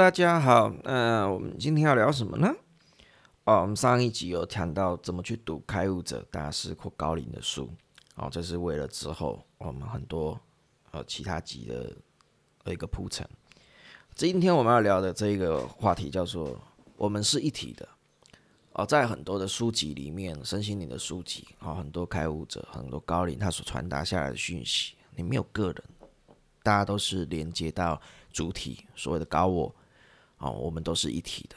大家好。那我们今天要聊什么呢？哦，我们上一集有谈到怎么去读开悟者大师或高龄的书。哦，这是为了之后我们很多呃其他集的一个铺陈。今天我们要聊的这个话题叫做“我们是一体的”。哦，在很多的书籍里面，身心灵的书籍，哦，很多开悟者、很多高龄他所传达下来的讯息，你没有个人，大家都是连接到。主体所谓的高我，哦，我们都是一体的，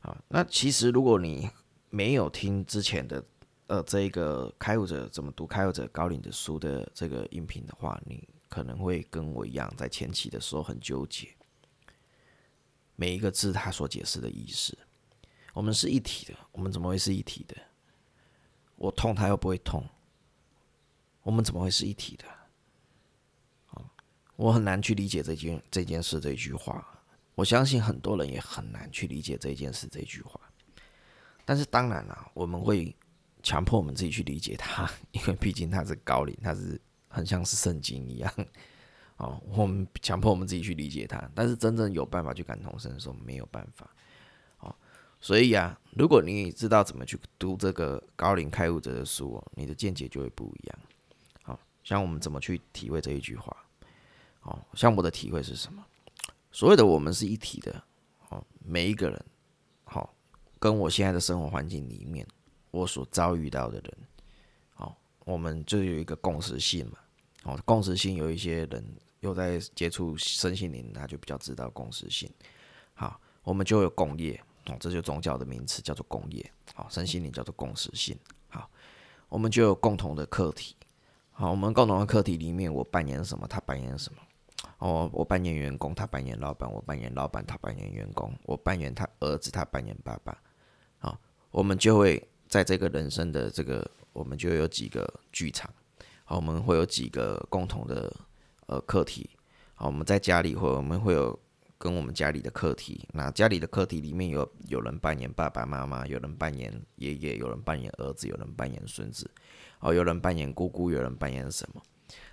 啊，那其实如果你没有听之前的呃这个开悟者怎么读开悟者高龄的书的这个音频的话，你可能会跟我一样，在前期的时候很纠结，每一个字他所解释的意思，我们是一体的，我们怎么会是一体的？我痛他又不会痛，我们怎么会是一体的？我很难去理解这件这件事这句话，我相信很多人也很难去理解这件事这句话。但是当然了，我们会强迫我们自己去理解它，因为毕竟它是高龄，它是很像是圣经一样。哦，我们强迫我们自己去理解它，但是真正有办法去感同身受，没有办法。哦，所以啊，如果你知道怎么去读这个高龄开悟者的书哦，你的见解就会不一样。好像我们怎么去体会这一句话？哦，像我的体会是什么？所谓的我们是一体的，哦，每一个人，好，跟我现在的生活环境里面，我所遭遇到的人，哦，我们就有一个共识性嘛，哦，共识性有一些人又在接触身心灵，他就比较知道共识性。好，我们就有共业，哦，这就宗教的名词叫做共业，好，身心灵叫做共识性。好，我们就有共同的课题，好，我们共同的课题里面，我扮演什么，他扮演什么。哦，我扮演员工，他扮演老板；我扮演老板，他扮演员工；我扮演他儿子，他扮演爸爸。好，我们就会在这个人生的这个，我们就有几个剧场。好，我们会有几个共同的呃课题。好，我们在家里或我们会有跟我们家里的课题。那家里的课题里面有有人扮演爸爸妈妈，有人扮演爷爷，有人扮演儿子，有人扮演孙子。哦，有人扮演姑姑，有人扮演什么？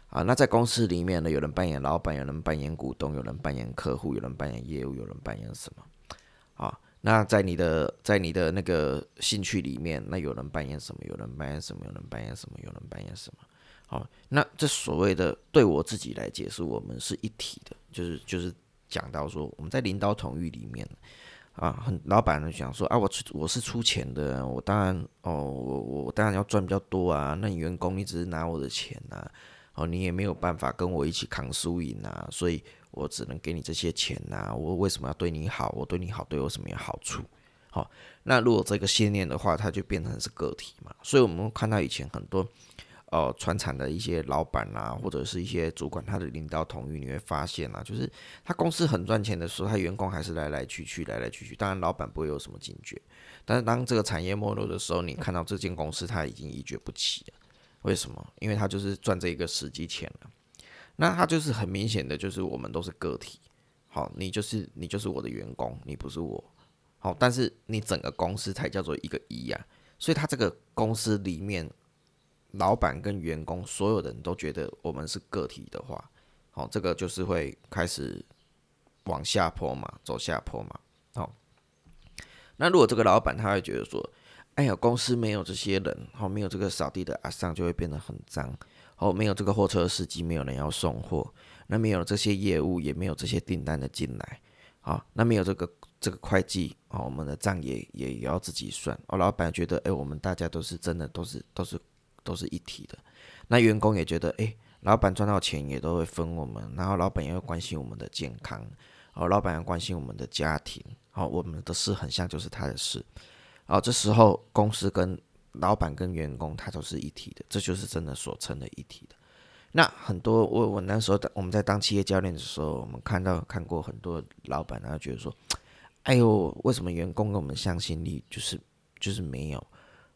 啊，那在公司里面呢，有人扮演老板，有人扮演股东，有人扮演客户，有人扮演业务，有人扮演什么？啊，那在你的在你的那个兴趣里面，那有人扮演什么？有人扮演什么？有人扮演什么？有人扮演什么？好，那这所谓的对我自己来解释，我们是一体的，就是就是讲到说，我们在领导统御里面啊，很老板呢想说啊，我出我是出钱的，我当然哦，我我当然要赚比较多啊，那你员工你只是拿我的钱啊。哦，你也没有办法跟我一起扛输赢啊，所以我只能给你这些钱呐。我为什么要对你好？我对你好对我什么有好处？好，那如果这个信念的话，它就变成是个体嘛。所以我们看到以前很多呃传产的一些老板啊，或者是一些主管，他的领导同意，你会发现啊，就是他公司很赚钱的时候，他员工还是来来去去，来来去去。当然，老板不会有什么警觉，但是当这个产业没落的时候，你看到这间公司他已经一蹶不起了。为什么？因为他就是赚这一个时机钱了，那他就是很明显的，就是我们都是个体。好，你就是你就是我的员工，你不是我。好，但是你整个公司才叫做一个一呀。所以他这个公司里面，老板跟员工所有人都觉得我们是个体的话，好，这个就是会开始往下坡嘛，走下坡嘛。好，那如果这个老板他会觉得说。哎呀，公司没有这些人，好，没有这个扫地的阿桑就会变得很脏，哦，没有这个货车司机，没有人要送货，那没有这些业务，也没有这些订单的进来，好，那没有这个这个会计，哦，我们的账也也也要自己算，哦，老板觉得，哎，我们大家都是真的，都是都是都是一体的，那员工也觉得，哎，老板赚到钱也都会分我们，然后老板也会关心我们的健康，哦，老板要关心我们的家庭，哦，我们的事很像就是他的事。哦，这时候公司跟老板跟员工他都是一体的，这就是真的所称的一体的。那很多我我那时候我们在当企业教练的时候，我们看到看过很多老板，然后觉得说：“哎呦，为什么员工跟我们向心力就是就是没有？”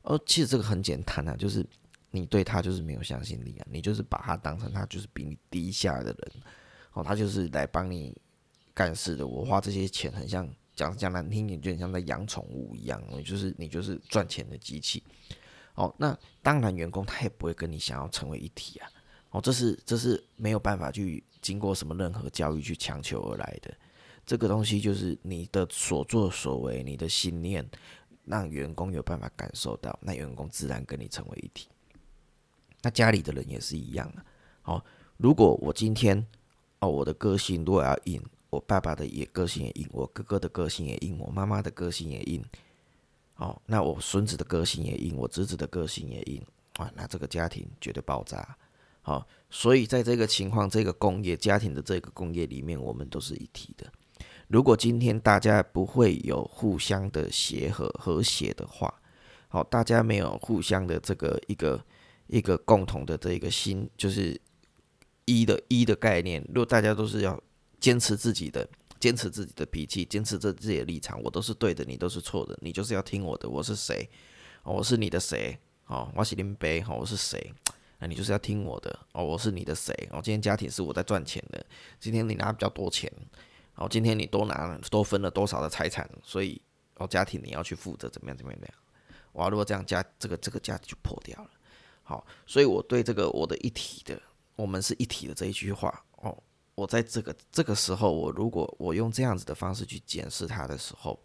哦，其实这个很简单啊，就是你对他就是没有向心力啊，你就是把他当成他就是比你低下的人哦，他就是来帮你干事的。我花这些钱很像。讲讲难听点，就很像在养宠物一样，就是你就是赚钱的机器。哦，那当然，员工他也不会跟你想要成为一体啊。哦，这是这是没有办法去经过什么任何教育去强求而来的。这个东西就是你的所作所为，你的信念，让员工有办法感受到，那员工自然跟你成为一体。那家里的人也是一样的。哦，如果我今天哦，我的个性如果要硬，我爸爸的也个性也硬，我哥哥的个性也硬，我妈妈的个性也硬。哦，那我孙子的个性也硬，我侄子的个性也硬哇，那这个家庭绝对爆炸。好，所以在这个情况，这个工业家庭的这个工业里面，我们都是一体的。如果今天大家不会有互相的协和和谐的话，好，大家没有互相的这个一个一个共同的这个心，就是一的一的概念。如果大家都是要坚持自己的。坚持自己的脾气，坚持着自己的立场，我都是对的，你都是错的，你就是要听我的。我是谁？我是你的谁？哦，我是林北。哦，我是谁？那你就是要听我的。哦，我是你的谁？哦，今天家庭是我在赚钱的。今天你拿比较多钱。哦，今天你多拿了多分了多少的财产？所以哦，家庭你要去负责怎么样？怎么样？哇，如果这样家这个这个家就破掉了。好，所以我对这个我的一体的，我们是一体的这一句话哦。我在这个这个时候，我如果我用这样子的方式去检视他的时候，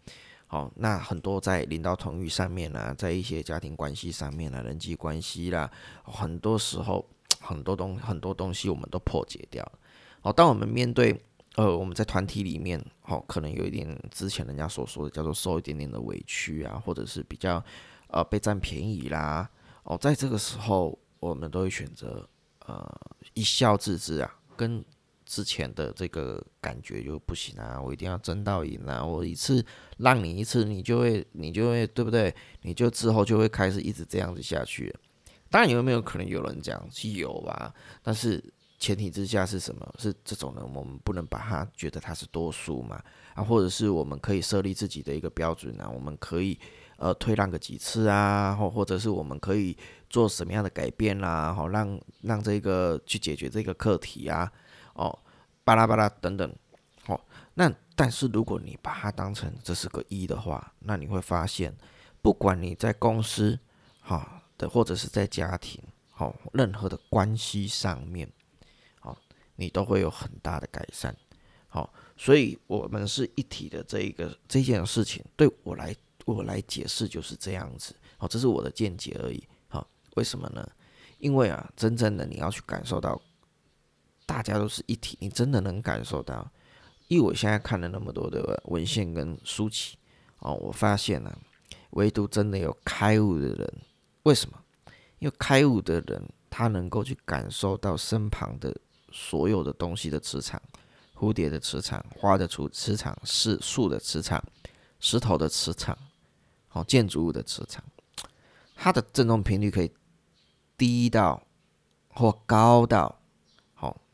好，那很多在领导统御上面呢，在一些家庭关系上面呢，人际关系啦，很多时候很多东很多东西我们都破解掉了。好，当我们面对呃我们在团体里面，好，可能有一点之前人家所说的叫做受一点点的委屈啊，或者是比较呃被占便宜啦，哦，在这个时候我们都会选择呃一笑置之啊，跟。之前的这个感觉就不行啊！我一定要争到赢啊！我一次让你一次，你就会你就会对不对？你就之后就会开始一直这样子下去。当然有没有可能有人这样？是有吧？但是前提之下是什么？是这种人，我们不能把他觉得他是多数嘛？啊，或者是我们可以设立自己的一个标准啊？我们可以呃退让个几次啊？或或者是我们可以做什么样的改变啦？好，让让这个去解决这个课题啊？哦，巴拉巴拉等等，哦，那但是如果你把它当成这是个一的话，那你会发现，不管你在公司，哈的，或者是在家庭，好，任何的关系上面，好，你都会有很大的改善，好，所以我们是一体的这一个这件事情，对我来我来解释就是这样子，好，这是我的见解而已，好，为什么呢？因为啊，真正的你要去感受到。大家都是一体，你真的能感受到。因为我现在看了那么多的文献跟书籍，哦，我发现呢，唯独真的有开悟的人，为什么？因为开悟的人，他能够去感受到身旁的所有的东西的磁场，蝴蝶的磁场，花的磁磁场，是树的磁场，石头的磁场，哦，建筑物的磁场，它的振动频率可以低到或高到。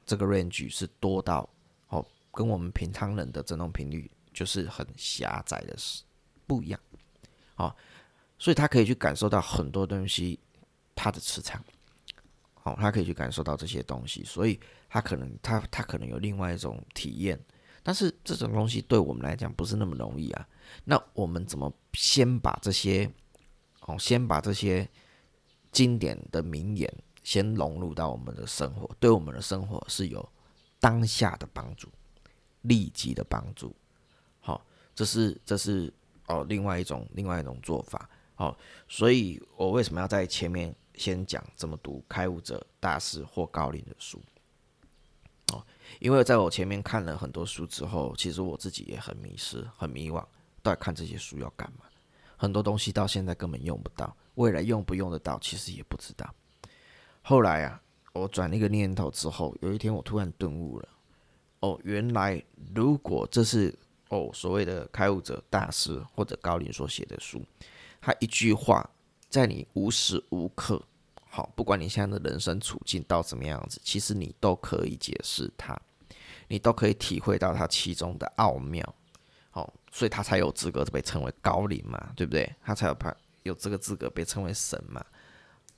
这个 range 是多到哦，跟我们平常人的振动频率就是很狭窄的，是不一样，哦，所以他可以去感受到很多东西，它的磁场，哦，他可以去感受到这些东西，所以他可能他他可能有另外一种体验，但是这种东西对我们来讲不是那么容易啊。那我们怎么先把这些，哦，先把这些经典的名言。先融入到我们的生活，对我们的生活是有当下的帮助、立即的帮助。好，这是这是哦，另外一种另外一种做法。好，所以我为什么要在前面先讲怎么读开悟者大师或高龄的书？哦，因为在我前面看了很多书之后，其实我自己也很迷失、很迷惘，到底看这些书要干嘛？很多东西到现在根本用不到，未来用不用得到，其实也不知道。后来啊，我转了一个念头之后，有一天我突然顿悟了。哦，原来如果这是哦所谓的开悟者大师或者高龄所写的书，他一句话，在你无时无刻，好，不管你现在的人生处境到什么样子，其实你都可以解释它，你都可以体会到它其中的奥妙。好，所以他才有资格被称为高龄嘛，对不对？他才有怕有这个资格被称为神嘛，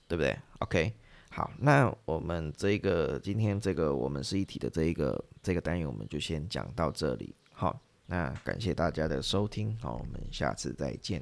对不对？OK。好，那我们这个今天这个我们是一体的这一个这个单元，我们就先讲到这里。好，那感谢大家的收听，好，我们下次再见。